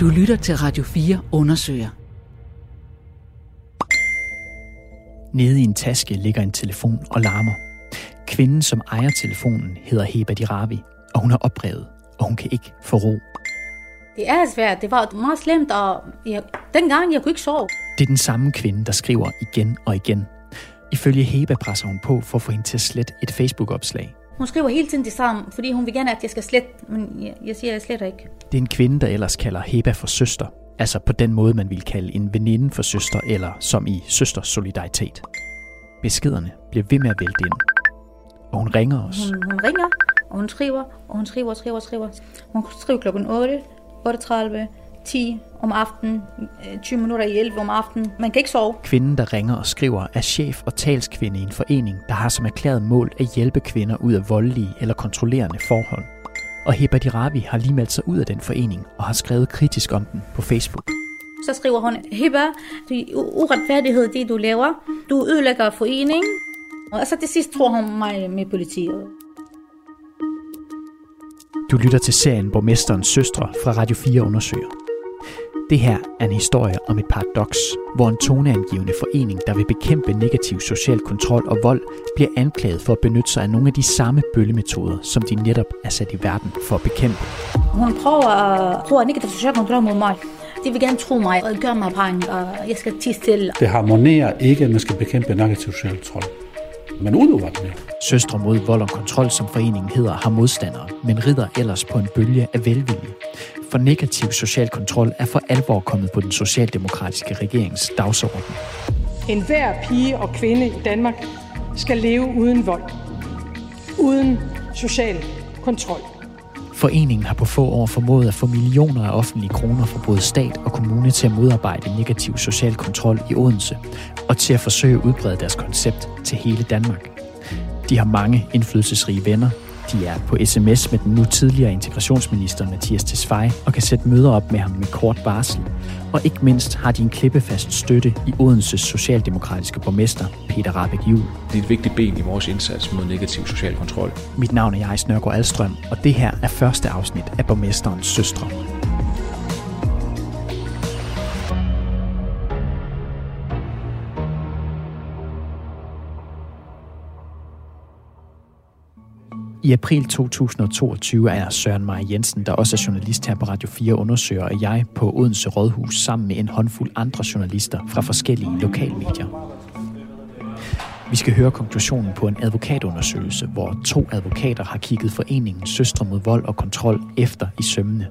Du lytter til Radio 4 undersøger. Nede i en taske ligger en telefon og larmer. Kvinden, som ejer telefonen, hedder Heba Diravi, og hun er oprevet, og hun kan ikke få ro. Det er svært. Det var meget slemt, og jeg, dengang jeg kunne ikke sove. Det er den samme kvinde, der skriver igen og igen. Ifølge Heba presser hun på for at få hende til at slette et Facebook-opslag. Hun skriver hele tiden det samme, fordi hun vil gerne, at jeg skal slette, men jeg, siger, at jeg sletter ikke. Det er en kvinde, der ellers kalder Heba for søster. Altså på den måde, man ville kalde en veninde for søster, eller som i søsters solidaritet. Beskederne bliver ved med at vælte ind. Og hun ringer os. Hun, hun ringer, og hun skriver, og hun skriver og skriver og skriver. Hun skriver klokken 8, 38, 10 om aftenen, 20 øh, minutter i 11 om aftenen. Man kan ikke sove. Kvinden, der ringer og skriver, er chef og talskvinde i en forening, der har som erklæret mål at hjælpe kvinder ud af voldelige eller kontrollerende forhold. Og Heba Diravi har lige meldt sig ud af den forening og har skrevet kritisk om den på Facebook. Så skriver hun, Heba, det er uretfærdighed, det du laver. Du ødelægger foreningen. Og så til sidst tror hun mig med politiet. Du lytter til serien Borgmesterens Søstre fra Radio 4 undersøger. Det her er en historie om et paradoks, hvor en toneangivende forening, der vil bekæmpe negativ social kontrol og vold, bliver anklaget for at benytte sig af nogle af de samme bøllemetoder, som de netop er sat i verden for at bekæmpe. Hun prøver at bruge negativ social kontrol mod mig. De vil gerne tro mig og gøre mig brændt, og jeg skal tige stille. Det harmonerer ikke, at man skal bekæmpe negativ social kontrol man udøver den jo. Søstre mod vold og kontrol, som foreningen hedder, har modstandere, men rider ellers på en bølge af velvilje. For negativ social kontrol er for alvor kommet på den socialdemokratiske regerings dagsorden. En hver pige og kvinde i Danmark skal leve uden vold. Uden social kontrol. Foreningen har på få år formået at få millioner af offentlige kroner fra både stat og kommune til at modarbejde negativ social kontrol i Odense, og til at forsøge at udbrede deres koncept til hele Danmark. De har mange indflydelsesrige venner, de er på sms med den nu tidligere integrationsminister Mathias Tesfaye og kan sætte møder op med ham med kort varsel. Og ikke mindst har de en klippefast støtte i Odenses socialdemokratiske borgmester Peter Rabeck Juhl. Det er et vigtigt ben i vores indsats mod negativ social kontrol. Mit navn er Jais Nørgaard Alstrøm, og det her er første afsnit af Borgmesterens Søstre. I april 2022 er Søren Maja Jensen, der også er journalist her på Radio 4, undersøger, og jeg på Odense Rådhus sammen med en håndfuld andre journalister fra forskellige lokalmedier. Vi skal høre konklusionen på en advokatundersøgelse, hvor to advokater har kigget foreningen Søstre mod vold og kontrol efter i sømmene.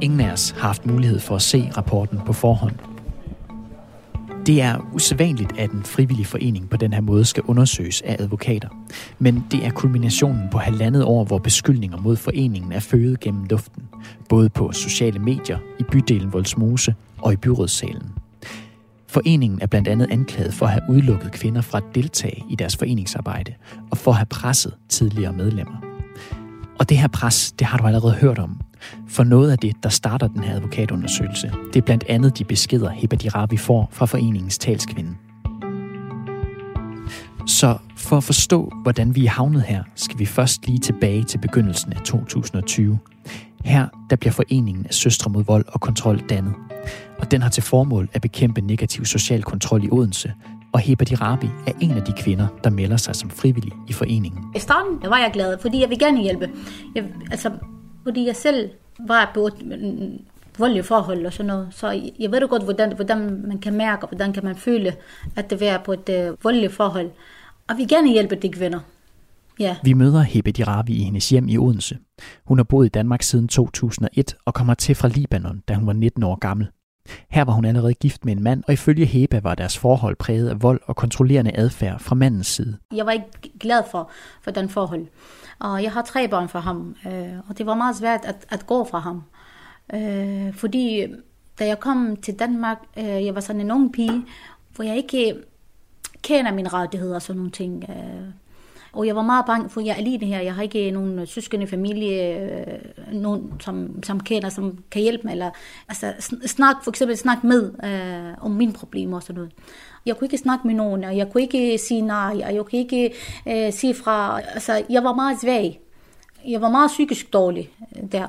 Ingen af os har haft mulighed for at se rapporten på forhånd, det er usædvanligt, at en frivillig forening på den her måde skal undersøges af advokater. Men det er kulminationen på halvandet år, hvor beskyldninger mod foreningen er føget gennem luften. Både på sociale medier, i bydelen Voldsmose og i byrådssalen. Foreningen er blandt andet anklaget for at have udelukket kvinder fra at deltage i deres foreningsarbejde og for at have presset tidligere medlemmer. Og det her pres, det har du allerede hørt om. For noget af det, der starter den her advokatundersøgelse, det er blandt andet de beskeder, Heba Dirabi får fra foreningens talskvinde. Så for at forstå, hvordan vi er havnet her, skal vi først lige tilbage til begyndelsen af 2020. Her der bliver foreningen af Søstre mod vold og kontrol dannet. Og den har til formål at bekæmpe negativ social kontrol i Odense, og Heba Dirabi er en af de kvinder, der melder sig som frivillig i foreningen. I starten var jeg glad, fordi jeg vil gerne hjælpe. Jeg, altså, fordi jeg selv var på et voldelige forhold og sådan noget. Så jeg ved godt, hvordan, hvordan man kan mærke, og hvordan kan man føle, at det er på et øh, voldeligt forhold. Og vi gerne hjælpe de kvinder. Ja. Vi møder Hebe Dirabi i hendes hjem i Odense. Hun har boet i Danmark siden 2001 og kommer til fra Libanon, da hun var 19 år gammel. Her var hun allerede gift med en mand, og ifølge Heba var deres forhold præget af vold og kontrollerende adfærd fra mandens side. Jeg var ikke glad for, for den forhold. Og jeg har tre børn for ham, øh, og det var meget svært at, at gå fra ham. Øh, fordi da jeg kom til Danmark, øh, jeg var sådan en ung pige, hvor jeg ikke kender mine rettigheder og sådan nogle ting. Og jeg var meget bange, for jeg er alene her. Jeg har ikke nogen øh, søskende familie, øh, nogen, som, som kender, som kan hjælpe mig. Eller, altså, snak, for eksempel snak med øh, om mine problemer og sådan noget. Jeg kunne ikke snakke med nogen, og jeg kunne ikke sige nej, og jeg kunne ikke øh, sige fra. Altså, jeg var meget svag. Jeg var meget psykisk dårlig øh, der.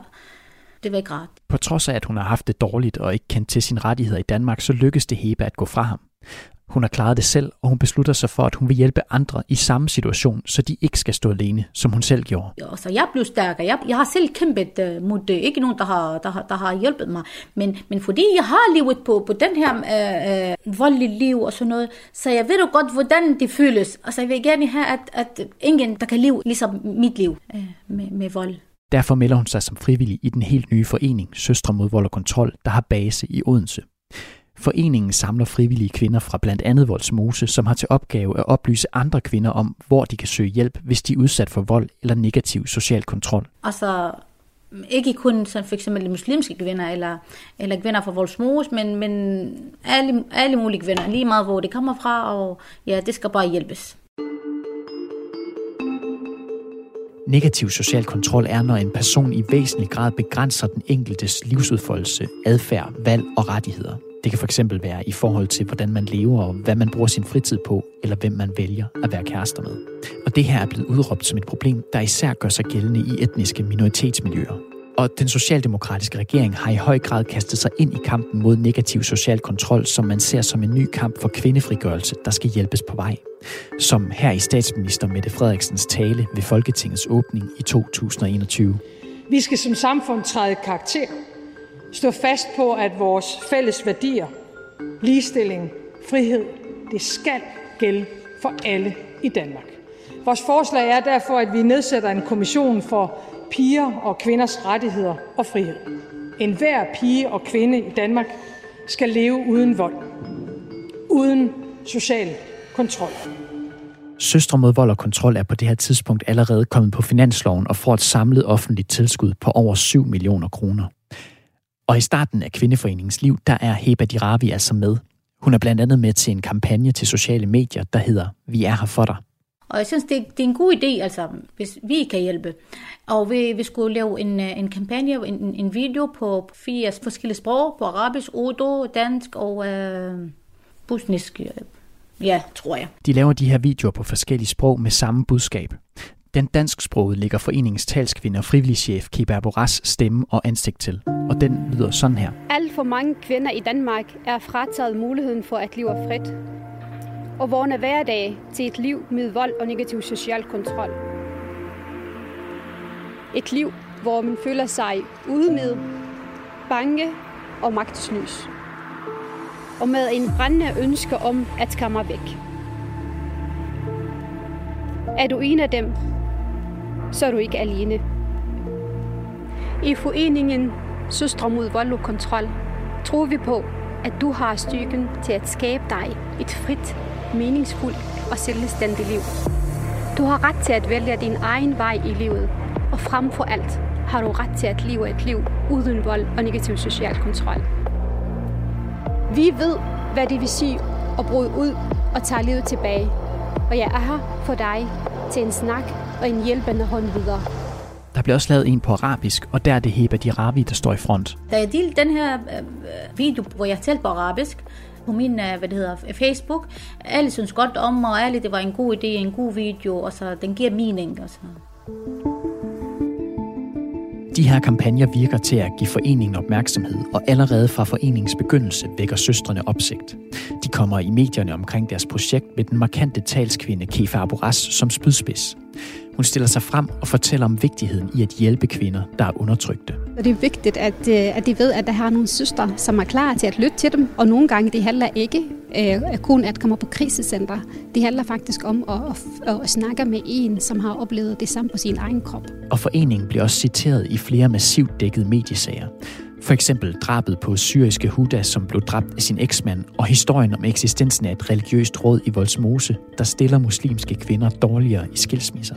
Det var ikke rart. På trods af, at hun har haft det dårligt og ikke kendt til sine rettigheder i Danmark, så lykkedes det Hebe at gå fra ham. Hun har klaret det selv, og hun beslutter sig for, at hun vil hjælpe andre i samme situation, så de ikke skal stå alene, som hun selv gjorde. Ja, så jeg blev stærkere. Jeg, jeg har selv kæmpet uh, mod det. Ikke nogen, der har, der, har, der har hjulpet mig. Men, men fordi jeg har levet på, på den her uh, uh, voldelige liv og sådan noget, så jeg ved jo godt, hvordan det føles. Altså jeg vil gerne have, at, at ingen, der kan leve ligesom mit liv uh, med, med vold. Derfor melder hun sig som frivillig i den helt nye forening Søstre mod vold og kontrol, der har base i Odense. Foreningen samler frivillige kvinder fra blandt andet Voldsmose, som har til opgave at oplyse andre kvinder om, hvor de kan søge hjælp, hvis de er udsat for vold eller negativ social kontrol. Altså, ikke kun sådan for eksempel muslimske kvinder eller, eller kvinder fra Voldsmose, men, men alle, alle mulige kvinder, lige meget hvor det kommer fra, og ja, det skal bare hjælpes. Negativ social kontrol er, når en person i væsentlig grad begrænser den enkeltes livsudfoldelse, adfærd, valg og rettigheder. Det kan fx være i forhold til, hvordan man lever og hvad man bruger sin fritid på, eller hvem man vælger at være kærester med. Og det her er blevet udråbt som et problem, der især gør sig gældende i etniske minoritetsmiljøer. Og den socialdemokratiske regering har i høj grad kastet sig ind i kampen mod negativ social kontrol, som man ser som en ny kamp for kvindefrigørelse, der skal hjælpes på vej. Som her i statsminister Mette Frederiksens tale ved Folketingets åbning i 2021. Vi skal som samfund træde karakter stå fast på, at vores fælles værdier, ligestilling, frihed, det skal gælde for alle i Danmark. Vores forslag er derfor, at vi nedsætter en kommission for piger og kvinders rettigheder og frihed. En hver pige og kvinde i Danmark skal leve uden vold, uden social kontrol. Søstre mod vold og kontrol er på det her tidspunkt allerede kommet på finansloven og får et samlet offentligt tilskud på over 7 millioner kroner. Og i starten af Kvindeforeningens liv, der er Heba Diravi altså med. Hun er blandt andet med til en kampagne til sociale medier, der hedder Vi er her for dig. Og jeg synes, det, det er en god idé, altså, hvis vi kan hjælpe. Og vi, vi skulle lave en, en kampagne, en, en video på fire forskellige sprog, på arabisk, urdu, dansk og øh, busnisk. Ja, tror jeg. De laver de her videoer på forskellige sprog med samme budskab. Den dansksprogede ligger foreningens talskvinde og frivilligchef Kiba Boras stemme og ansigt til. Og den lyder sådan her. Alt for mange kvinder i Danmark er frataget muligheden for at leve frit. Og vågne hverdag til et liv med vold og negativ social kontrol. Et liv, hvor man føler sig udmed, bange og magtesløs. Og med en brændende ønske om at komme væk. Er du en af dem, så er du ikke alene. I foreningen Søstre mod vold og kontrol tror vi på, at du har styrken til at skabe dig et frit, meningsfuldt og selvstændigt liv. Du har ret til at vælge din egen vej i livet, og frem for alt har du ret til at leve et liv uden vold og negativ social kontrol. Vi ved, hvad det vil sige at bryde ud og tage livet tilbage, og jeg er her for dig til en snak og en hjælpende hånd videre. Der bliver også lavet en på arabisk, og der er det Heba Diravi, der står i front. Da jeg delte den her øh, video, hvor jeg talte på arabisk, på min øh, hvad det hedder, Facebook. Alle synes godt om, og alle det var en god idé, en god video, og så den giver mening. Og så. De her kampagner virker til at give foreningen opmærksomhed, og allerede fra foreningens begyndelse vækker søstrene opsigt. De kommer i medierne omkring deres projekt med den markante talskvinde Kefa Aboras som spydspids. Hun stiller sig frem og fortæller om vigtigheden i at hjælpe kvinder, der er undertrykte. Og det er vigtigt, at, øh, at de ved, at der har nogle søstre, som er klar til at lytte til dem. Og nogle gange, det handler ikke øh, kun at komme på krisecenter. Det handler faktisk om at, at, at snakke med en, som har oplevet det samme på sin egen krop. Og foreningen bliver også citeret i flere massivt dækkede mediesager. For eksempel drabet på syriske Huda, som blev dræbt af sin eksmand, og historien om eksistensen af et religiøst råd i Voldsmose, der stiller muslimske kvinder dårligere i skilsmisser.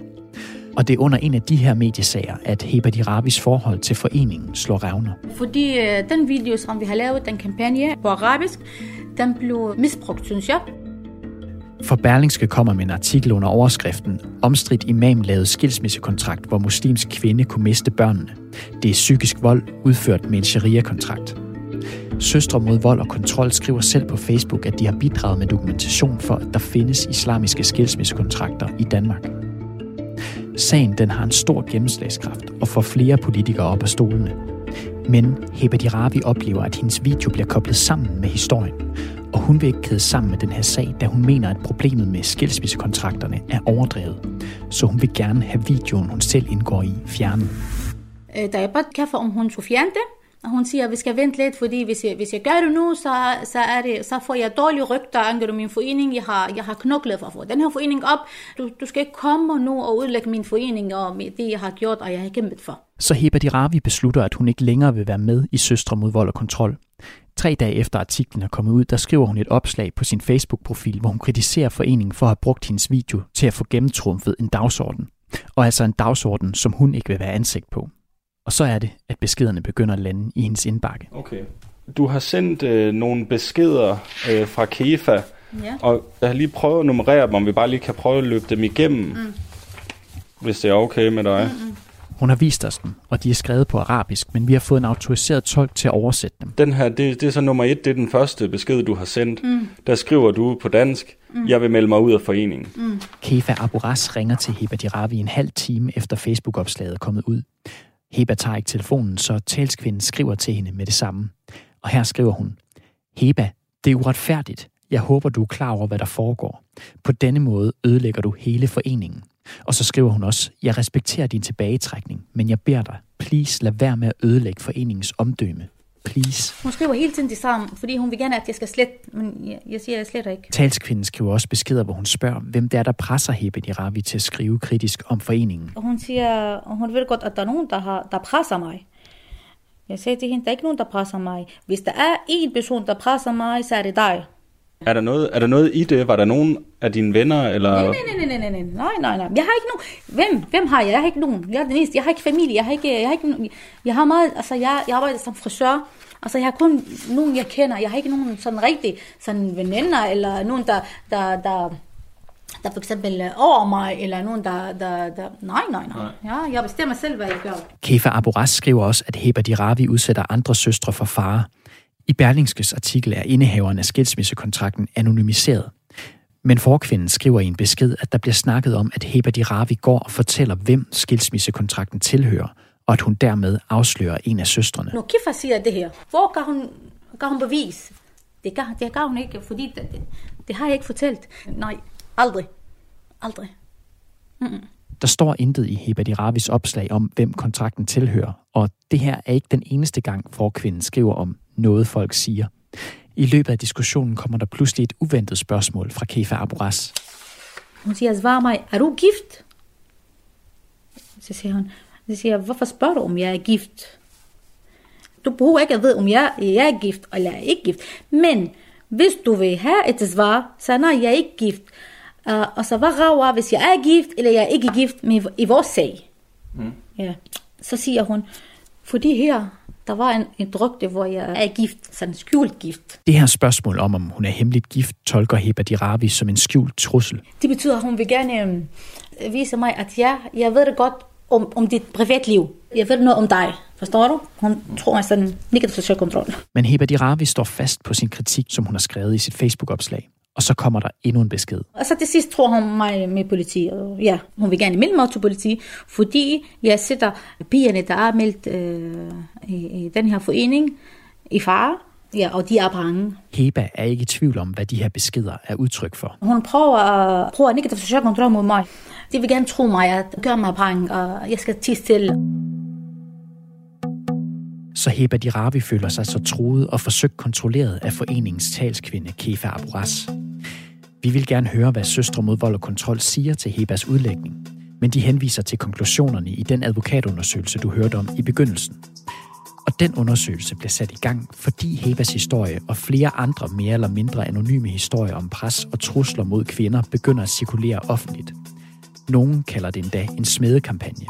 Og det er under en af de her mediesager, at Heba Dirabis forhold til foreningen slår revner. Fordi øh, den video, som vi har lavet, den kampagne på arabisk, den blev misbrugt, synes jeg. For Berlingske kommer med en artikel under overskriften Omstridt imam lavede skilsmissekontrakt, hvor muslimsk kvinde kunne miste børnene. Det er psykisk vold udført med en sharia-kontrakt. Søstre mod vold og kontrol skriver selv på Facebook, at de har bidraget med dokumentation for, at der findes islamiske skilsmissekontrakter i Danmark. Sagen den har en stor gennemslagskraft og får flere politikere op af stolene. Men Heba Diravi oplever, at hendes video bliver koblet sammen med historien, og hun vil ikke kæde sammen med den her sag, da hun mener, at problemet med skilsmissekontrakterne er overdrevet. Så hun vil gerne have videoen, hun selv indgår i, fjernet. Øh, Da jeg bare kaffe, om hun og hun siger, at vi skal vente lidt, fordi hvis jeg, hvis jeg gør det nu, så, så, er det, så får jeg dårlige rygter angående min forening. Jeg har, jeg har knoklet for at få den her forening op. Du, du skal ikke komme nu og udlægge min forening og det, jeg har gjort, og jeg har kæmpet for. Så Heba Diravi beslutter, at hun ikke længere vil være med i Søstre mod vold og kontrol. Tre dage efter artiklen er kommet ud, der skriver hun et opslag på sin Facebook-profil, hvor hun kritiserer foreningen for at have brugt hendes video til at få gennemtrumfet en dagsorden. Og altså en dagsorden, som hun ikke vil være ansigt på. Og så er det, at beskederne begynder at lande i hendes indbakke. Okay. Du har sendt øh, nogle beskeder øh, fra Kefa, Ja. og jeg har lige prøvet at nummerere dem, om vi bare lige kan prøve at løbe dem igennem, mm. hvis det er okay med dig. Mm. Hun har vist os dem, og de er skrevet på arabisk, men vi har fået en autoriseret tolk til at oversætte dem. Den her, det, det er så nummer et, det er den første besked, du har sendt. Mm. Der skriver du på dansk, mm. jeg vil melde mig ud af foreningen. Mm. Kefa Aburas ringer til Heba Diravi en halv time efter Facebook-opslaget er kommet ud. Heba tager ikke telefonen, så talskvinden skriver til hende med det samme. Og her skriver hun, Heba, det er uretfærdigt. Jeg håber, du er klar over, hvad der foregår. På denne måde ødelægger du hele foreningen. Og så skriver hun også, jeg respekterer din tilbagetrækning, men jeg beder dig, please lad være med at ødelægge foreningens omdømme. Please. Hun skriver hele tiden det samme, fordi hun vil gerne, at jeg skal slette, men jeg, jeg siger, at jeg sletter ikke. Talskvinden skriver også beskeder, hvor hun spørger, hvem det er, der presser Heba Diravi til at skrive kritisk om foreningen. Og hun siger, hun ved godt, at der er nogen, der, har, der presser mig. Jeg sagde til hende, der er ikke nogen, der presser mig. Hvis der er en person, der presser mig, så er det dig. Er der, noget, er der noget i det? Var der nogen af dine venner? Eller? Nej, nej, nej, nej, nej, nej, nej, nej. Jeg har ikke nogen. Hvem, hvem har jeg? Jeg har ikke nogen. Jeg, er den eneste. jeg har ikke familie. Jeg har ikke, jeg har ikke jeg har meget, altså jeg, jeg arbejder som frisør. Altså jeg har kun nogen, jeg kender. Jeg har ikke nogen sådan rigtig sådan veninder, eller nogen, der, der, der, der for eksempel øh, over mig, eller nogen, der... der, der nej, nej, nej. Ja, jeg bestemmer selv, hvad jeg gør. Kefa Aboras skriver også, at Heba Diravi udsætter andre søstre for fare. I Berlingskes artikel er indehaveren af skilsmissekontrakten anonymiseret. Men forkvinden skriver i en besked, at der bliver snakket om, at Heba Diravi går og fortæller, hvem skilsmissekontrakten tilhører, og at hun dermed afslører en af søstrene. Når Kifa siger det her, hvor kan hun, kan hun bevis? Det kan, det kan hun ikke, fordi det, det, det har jeg ikke fortalt. Nej, aldrig. Aldrig. Der står intet i Heba Diravis opslag om, hvem kontrakten tilhører, og det her er ikke den eneste gang, forkvinden skriver om noget, folk siger. I løbet af diskussionen kommer der pludselig et uventet spørgsmål fra Kefa Aburas. Hun siger, svar mig, er du gift? Så siger hun, så siger hvorfor spørger du, om jeg er gift? Du behøver ikke at vide, om jeg, jeg er gift eller jeg er ikke gift. Men hvis du vil have et svar, så nej, jeg er ikke gift. Uh, og så hvad rager, hvis jeg er gift, eller jeg er ikke gift med, i vores sag? Mm. Ja. Så siger hun, fordi her, der var en, en rygte, hvor jeg er gift, sådan skjult gift. Det her spørgsmål om, om hun er hemmeligt gift, tolker Heba Diravi som en skjult trussel. Det betyder, at hun vil gerne øh, vise mig, at ja, jeg ved det godt om, om dit privatliv. Jeg ved noget om dig. Forstår du? Hun tror, at sådan negativ social kontrol. Men Heba Diravi står fast på sin kritik, som hun har skrevet i sit Facebook-opslag. Og så kommer der endnu en besked. Og så til sidst tror hun mig med politi. Og ja, hun vil gerne melde mig til politi, fordi jeg sætter pigerne, der er meldt øh, i, i den her forening, i fare. Ja, og de er bange. Heba er ikke i tvivl om, hvad de her beskeder er udtryk for. Hun prøver at bruge negativ social kontrol mod mig. De vil gerne tro mig, at gøre mig bange, og jeg skal tige stille. Så Heba Diravi føler sig så truet og forsøgt kontrolleret af foreningens talskvinde Kefa Aburas. Vi vil gerne høre, hvad Søstre mod vold og kontrol siger til Hebas udlægning, men de henviser til konklusionerne i den advokatundersøgelse, du hørte om i begyndelsen. Og den undersøgelse blev sat i gang, fordi Hebas historie og flere andre mere eller mindre anonyme historier om pres og trusler mod kvinder begynder at cirkulere offentligt. Nogen kalder det endda en smedekampagne.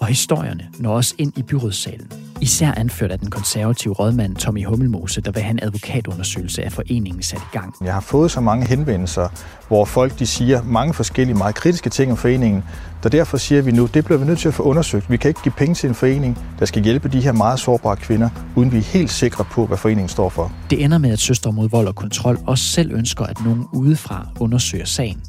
Og historierne når også ind i byrådssalen. Især anført af den konservative rådmand Tommy Hummelmose, der vil have en advokatundersøgelse af foreningen sat i gang. Jeg har fået så mange henvendelser, hvor folk de siger mange forskellige meget kritiske ting om foreningen, der derfor siger vi nu, det bliver vi nødt til at få undersøgt. Vi kan ikke give penge til en forening, der skal hjælpe de her meget sårbare kvinder, uden vi er helt sikre på, hvad foreningen står for. Det ender med, at Søstre mod vold og kontrol også selv ønsker, at nogen udefra undersøger sagen.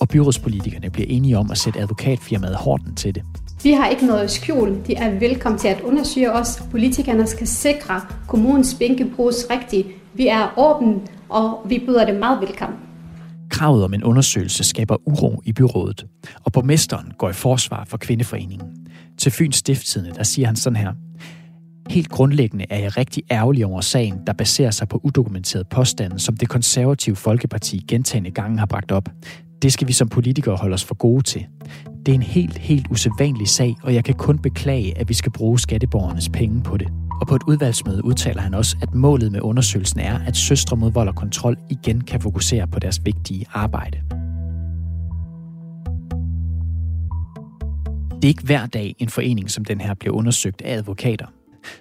Og byrådspolitikerne bliver enige om at sætte advokatfirmaet Horten til det. Vi har ikke noget skjul. De er velkommen til at undersøge os. Politikerne skal sikre kommunens bænke bruges rigtigt. Vi er åbne, og vi byder det meget velkommen. Kravet om en undersøgelse skaber uro i byrådet, og borgmesteren går i forsvar for kvindeforeningen. Til Fyns Stifttidende, der siger han sådan her. Helt grundlæggende er jeg rigtig ærgerlig over sagen, der baserer sig på udokumenterede påstande, som det konservative Folkeparti gentagende gange har bragt op. Det skal vi som politikere holde os for gode til. Det er en helt, helt usædvanlig sag, og jeg kan kun beklage, at vi skal bruge skatteborgernes penge på det. Og på et udvalgsmøde udtaler han også, at målet med undersøgelsen er, at Søstre mod vold og kontrol igen kan fokusere på deres vigtige arbejde. Det er ikke hver dag, en forening som den her bliver undersøgt af advokater.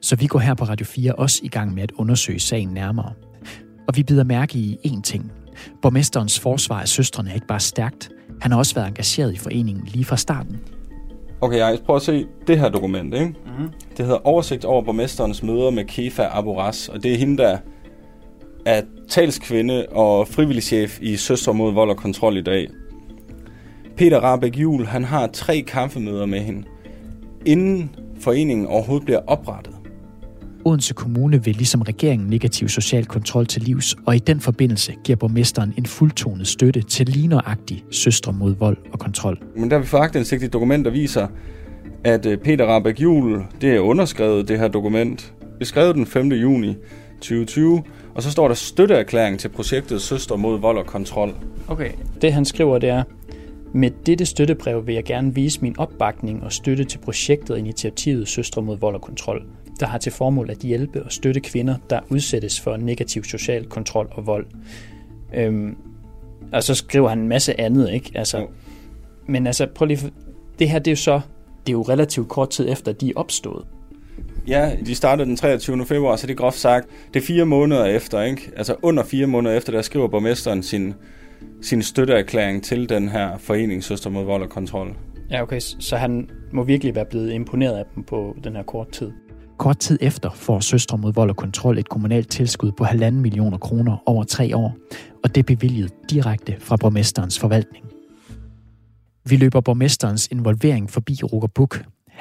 Så vi går her på Radio 4 også i gang med at undersøge sagen nærmere. Og vi bider mærke i én ting. Borgmesterens forsvar af søstrene er ikke bare stærkt, han har også været engageret i foreningen lige fra starten. Okay, jeg prøver at se det her dokument, ikke? Mm-hmm. Det hedder Oversigt over borgmesterens møder med Kefa Aboras, og det er hende, der er talskvinde og frivillig chef i Søstre mod vold og kontrol i dag. Peter Rabeck Jul, han har tre kaffemøder med hende, inden foreningen overhovedet bliver oprettet. Odense Kommune vil ligesom regeringen negativ social kontrol til livs, og i den forbindelse giver borgmesteren en fuldtonet støtte til ligneragtig søstre mod vold og kontrol. Men der vi fået indsigt i dokumenter, der viser, at øh, Peter Rabeck Jul, det er underskrevet, det her dokument, beskrevet den 5. juni 2020, og så står der støtteerklæring til projektet Søster mod vold og kontrol. Okay, det han skriver, det er, med dette støttebrev vil jeg gerne vise min opbakning og støtte til projektet og initiativet Søstre mod vold og kontrol der har til formål at hjælpe og støtte kvinder, der udsættes for negativ social kontrol og vold. Øhm, og så skriver han en masse andet, ikke? Altså, jo. Men altså, prøv lige, det her det er jo så, det er jo relativt kort tid efter, de er opstået. Ja, de startede den 23. februar, så det er groft sagt, det er fire måneder efter, ikke? Altså under fire måneder efter, der skriver borgmesteren sin, sin støtteerklæring til den her forening Søster mod vold og kontrol. Ja, okay, så han må virkelig være blevet imponeret af dem på den her kort tid. Kort tid efter får Søstre mod vold og kontrol et kommunalt tilskud på 1,5 millioner kroner over tre år, og det er bevilget direkte fra borgmesterens forvaltning. Vi løber borgmesterens involvering forbi Roger Buk.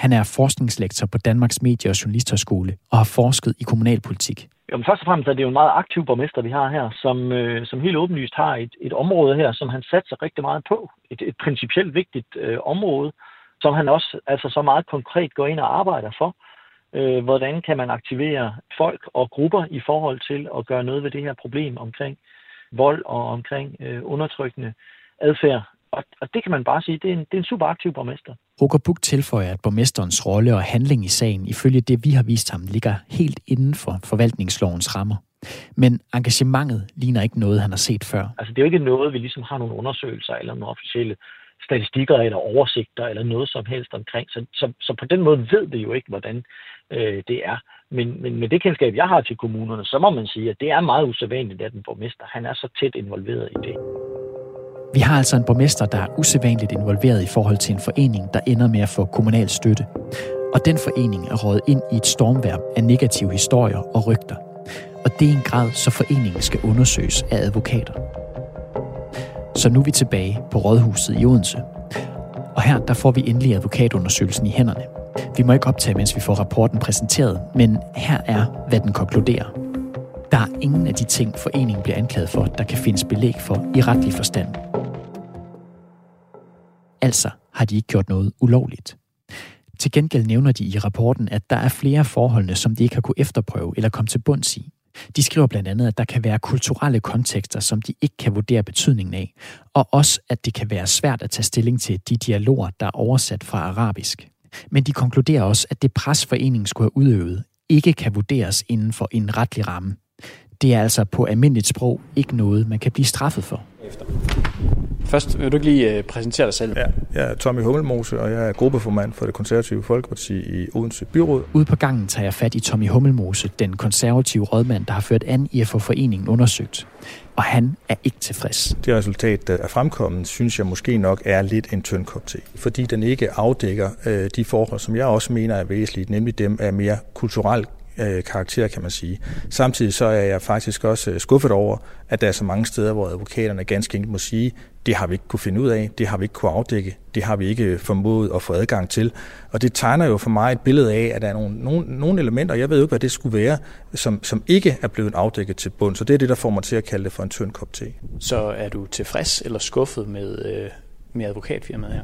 Han er forskningslektor på Danmarks Medie- og Journalisterskole og har forsket i kommunalpolitik. Jamen, først og fremmest er det jo en meget aktiv borgmester, vi har her, som, øh, som helt åbenlyst har et, et område her, som han satser rigtig meget på. Et, et principielt vigtigt øh, område, som han også altså så meget konkret går ind og arbejder for øh, hvordan kan man aktivere folk og grupper i forhold til at gøre noget ved det her problem omkring vold og omkring øh, undertrykkende adfærd. Og, og det kan man bare sige, det er en, det er en super aktiv borgmester. Roger Buk tilføjer, at borgmesterens rolle og handling i sagen, ifølge det vi har vist ham, ligger helt inden for forvaltningslovens rammer. Men engagementet ligner ikke noget, han har set før. Altså det er jo ikke noget, vi ligesom har nogle undersøgelser eller nogle officielle statistikker eller oversigter eller noget som helst omkring. Så, så, så på den måde ved vi jo ikke, hvordan øh, det er. Men, men med det kendskab, jeg har til kommunerne, så må man sige, at det er meget usædvanligt, at en borgmester han er så tæt involveret i det. Vi har altså en borgmester, der er usædvanligt involveret i forhold til en forening, der ender med at få kommunal støtte. Og den forening er rådet ind i et stormvær af negative historier og rygter. Og det er en grad, så foreningen skal undersøges af advokater. Så nu er vi tilbage på Rådhuset i Odense. Og her der får vi endelig advokatundersøgelsen i hænderne. Vi må ikke optage, mens vi får rapporten præsenteret, men her er, hvad den konkluderer. Der er ingen af de ting, foreningen bliver anklaget for, der kan findes belæg for i retlig forstand. Altså har de ikke gjort noget ulovligt. Til gengæld nævner de i rapporten, at der er flere forholdene, som de ikke har kunne efterprøve eller komme til bunds i. De skriver blandt andet, at der kan være kulturelle kontekster, som de ikke kan vurdere betydningen af, og også, at det kan være svært at tage stilling til de dialoger, der er oversat fra arabisk. Men de konkluderer også, at det pres, foreningen skulle have udøvet, ikke kan vurderes inden for en retlig ramme. Det er altså på almindeligt sprog ikke noget, man kan blive straffet for. Efter. Først vil du ikke lige øh, præsentere dig selv? Ja, jeg er Tommy Hummelmose, og jeg er gruppeformand for det konservative Folkeparti i Odense Byråd. Ude på gangen tager jeg fat i Tommy Hummelmose, den konservative rådmand, der har ført an i at få foreningen undersøgt. Og han er ikke tilfreds. Det resultat, der er fremkommet, synes jeg måske nok er lidt en tynd kop te. Fordi den ikke afdækker øh, de forhold, som jeg også mener er væsentlige, nemlig dem af mere kulturel øh, karakter, kan man sige. Samtidig så er jeg faktisk også øh, skuffet over, at der er så mange steder, hvor advokaterne ganske enkelt må sige, det har vi ikke kunne finde ud af, det har vi ikke kunne afdække, det har vi ikke øh, formået at få adgang til. Og det tegner jo for mig et billede af, at der er nogle, nogle, nogle elementer, jeg ved jo ikke, hvad det skulle være, som, som ikke er blevet afdækket til bund. Så det er det, der får mig til at kalde det for en tynd kop te. Så er du tilfreds eller skuffet med, øh, med advokatfirmaet her?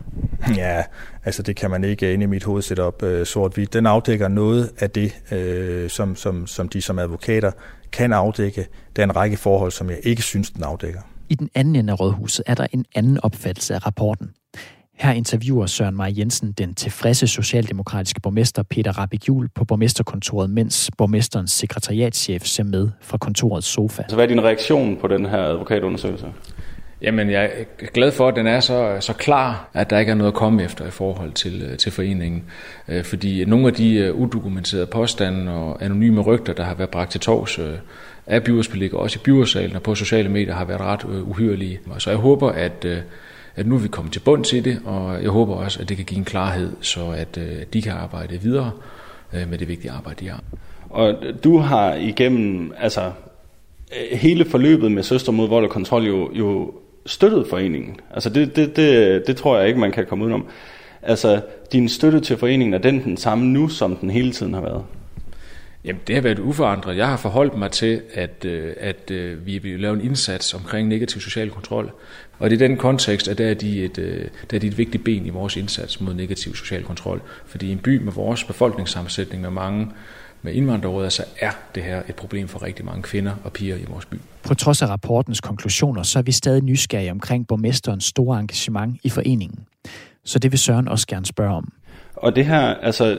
Ja, altså det kan man ikke inde i mit hoved sætte op øh, sort-hvidt. Den afdækker noget af det, øh, som, som, som de som advokater kan afdække. Der er en række forhold, som jeg ikke synes, den afdækker. I den anden ende af rådhuset er der en anden opfattelse af rapporten. Her interviewer Søren Maj Jensen den tilfredse socialdemokratiske borgmester Peter Rabik Jul på borgmesterkontoret, mens borgmesterens sekretariatschef ser med fra kontorets sofa. Så hvad er din reaktion på den her advokatundersøgelse? Jamen, jeg er glad for, at den er så, så klar, at der ikke er noget at komme efter i forhold til, øh, til foreningen. Øh, fordi nogle af de øh, udokumenterede påstande og anonyme rygter, der har været bragt til tors af byrådspolitikere, også i byrådsalen og på sociale medier, har været ret uhyrlige. Så jeg håber, at, at nu er vi kommet til bund til det, og jeg håber også, at det kan give en klarhed, så at de kan arbejde videre med det vigtige arbejde, de har. Og du har igennem altså, hele forløbet med Søster mod vold og kontrol jo, jo støttede foreningen. Altså det, det, det, det tror jeg ikke, man kan komme udenom. Altså, din støtte til foreningen, er den den samme nu, som den hele tiden har været? Jamen, det har været uforandret. Jeg har forholdt mig til, at, øh, at øh, vi vil lave en indsats omkring negativ social kontrol. Og det er den kontekst, at der er, de et, øh, der er de et vigtigt ben i vores indsats mod negativ social kontrol. Fordi en by med vores befolkningssammensætning med mange med indvandrerrådet, så er det her et problem for rigtig mange kvinder og piger i vores by. På trods af rapportens konklusioner, så er vi stadig nysgerrige omkring borgmesterens store engagement i foreningen. Så det vil Søren også gerne spørge om. Og det her, altså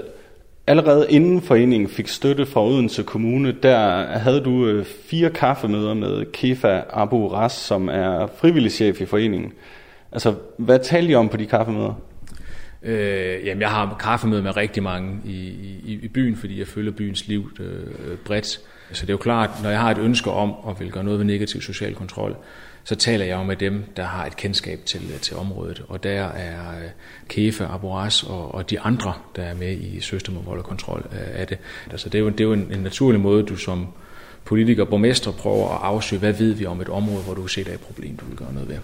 allerede inden foreningen fik støtte fra Odense Kommune, der havde du øh, fire kaffemøder med Kefa Abu Ras, som er frivillig chef i foreningen. Altså, hvad talte I om på de kaffemøder? Øh, jamen, jeg har kaffemøde med rigtig mange i, i, i byen, fordi jeg følger byens liv øh, bredt. Så det er jo klart, når jeg har et ønske om at vil gøre noget ved negativ social kontrol, så taler jeg jo med dem, der har et kendskab til, øh, til området. Og der er øh, Kefa, Aboras og, og de andre, der er med i Søster mod vold og kontrol øh, af det. Altså, det er jo, det er jo en, en naturlig måde, du som politiker og borgmester prøver at afsøge, hvad ved vi om et område, hvor du ser, der er et problem, du vil gøre noget ved.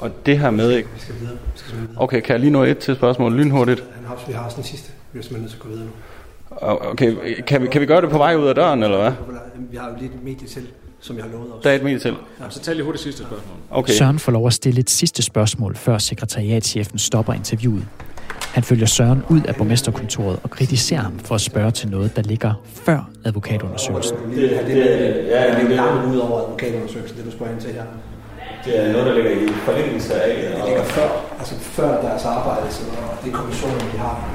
Og det her med... Ikke? Vi skal videre. Vi skal videre. Okay, kan jeg lige nå et til spørgsmål lynhurtigt? Han har, vi har også den sidste. Vi er simpelthen nødt til at gå videre nu. Okay, kan vi, kan vi gøre det på vej ud af døren, eller hvad? Vi har jo lidt et medie til, som jeg har lovet os. Der er et medie til? Ja, så tag lige hurtigt sidste spørgsmål. Okay. Søren får lov at stille et sidste spørgsmål, før sekretariatschefen stopper interviewet. Han følger Søren ud af borgmesterkontoret og kritiserer ham for at spørge til noget, der ligger før advokatundersøgelsen. Det, det, det, det er jo langt ud over advokatundersøgelsen, det du spørger ind til her. Det er noget, der ligger i forlængelse af... Det ligger før, altså før deres arbejde, så det er kommissionen, vi har.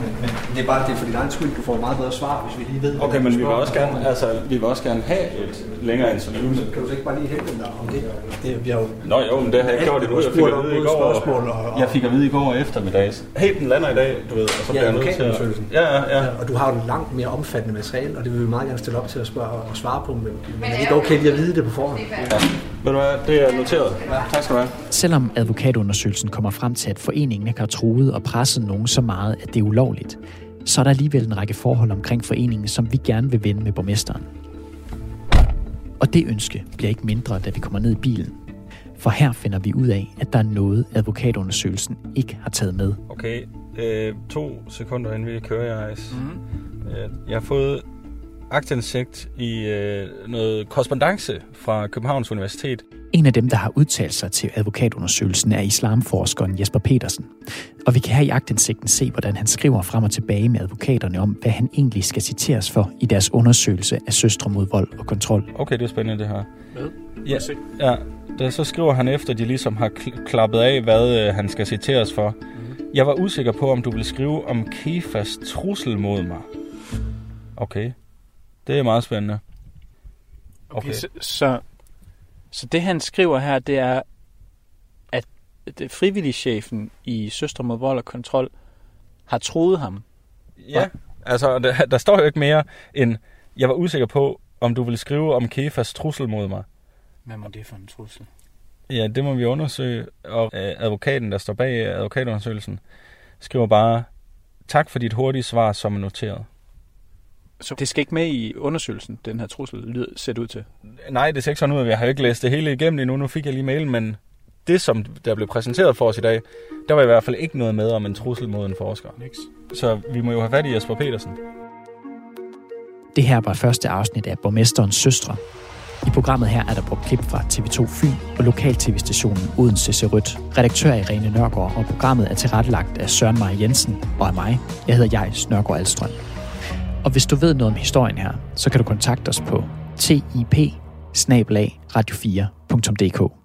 Men, men det er bare det, for din egen skyld, du får et meget bedre svar, hvis vi lige ved... Okay, men vi vil, også gerne, altså, vi vil også gerne have et længere interview. Så kan du så ikke bare lige hente dem der om det? det vi har jo, Nå jo, men det har jeg gjort endnu. Jeg fik at vide i går, og, og, jeg fik at vide i går eftermiddag. Hey, den lander i dag, du ved, og så bliver jeg nødt til at... Ja, ja, ja. Og du har jo langt mere omfattende materiale, og det vil vi meget gerne stille op til at spørge og svare på, men, men er det ikke okay lige at vide det på forhånd? Ja. Ved du hvad, det er noteret. Ja. Tak skal du have. Selvom advokatundersøgelsen kommer frem til, at foreningen ikke har truet og presset nogen så meget, at det er ulovligt, så er der alligevel en række forhold omkring foreningen, som vi gerne vil vende med borgmesteren. Og det ønske bliver ikke mindre, da vi kommer ned i bilen. For her finder vi ud af, at der er noget, advokatundersøgelsen ikke har taget med. Okay, øh, to sekunder inden vi kører, Jais. Mm-hmm. Jeg har fået aktindsigt i øh, noget korrespondence fra Københavns Universitet. En af dem, der har udtalt sig til advokatundersøgelsen, er islamforskeren Jesper Petersen. Og vi kan her i agtindsigten se, hvordan han skriver frem og tilbage med advokaterne om, hvad han egentlig skal citeres for i deres undersøgelse af søstre mod vold og kontrol. Okay, det er spændende det her. Hvad? Ja, ja der, så skriver han efter, de ligesom har klappet af, hvad øh, han skal citeres for. Mm-hmm. Jeg var usikker på, om du ville skrive om Kefas trussel mod mig. Okay. Det er meget spændende. Okay, okay så, så, så det han skriver her, det er, at frivilligchefen i Søstre mod vold og kontrol har troet ham. Ja, og... altså der, der står jo ikke mere end, jeg var usikker på, om du ville skrive om Kefas trussel mod mig. Hvad må det for en trussel? Ja, det må vi undersøge, og øh, advokaten, der står bag advokatundersøgelsen, skriver bare, tak for dit hurtige svar, som er noteret. Så det skal ikke med i undersøgelsen, den her trussel lyder, ser det ud til? Nej, det ser ikke sådan ud. Jeg har ikke læst det hele igennem endnu. Nu fik jeg lige mailen, men det, som der blev præsenteret for os i dag, der var i hvert fald ikke noget med om en trussel mod en forsker. Niks. Så vi må jo have fat i Jesper Petersen. Det her var første afsnit af Borgmesterens Søstre. I programmet her er der brugt klip fra TV2 Fyn og lokal-tv-stationen Odense Se Rødt. Redaktør er Irene Nørgaard, og programmet er tilrettelagt af Søren Maja Jensen og af mig. Jeg hedder Jais Nørgaard Alstrøm. Og hvis du ved noget om historien her, så kan du kontakte os på tip radio4.dk.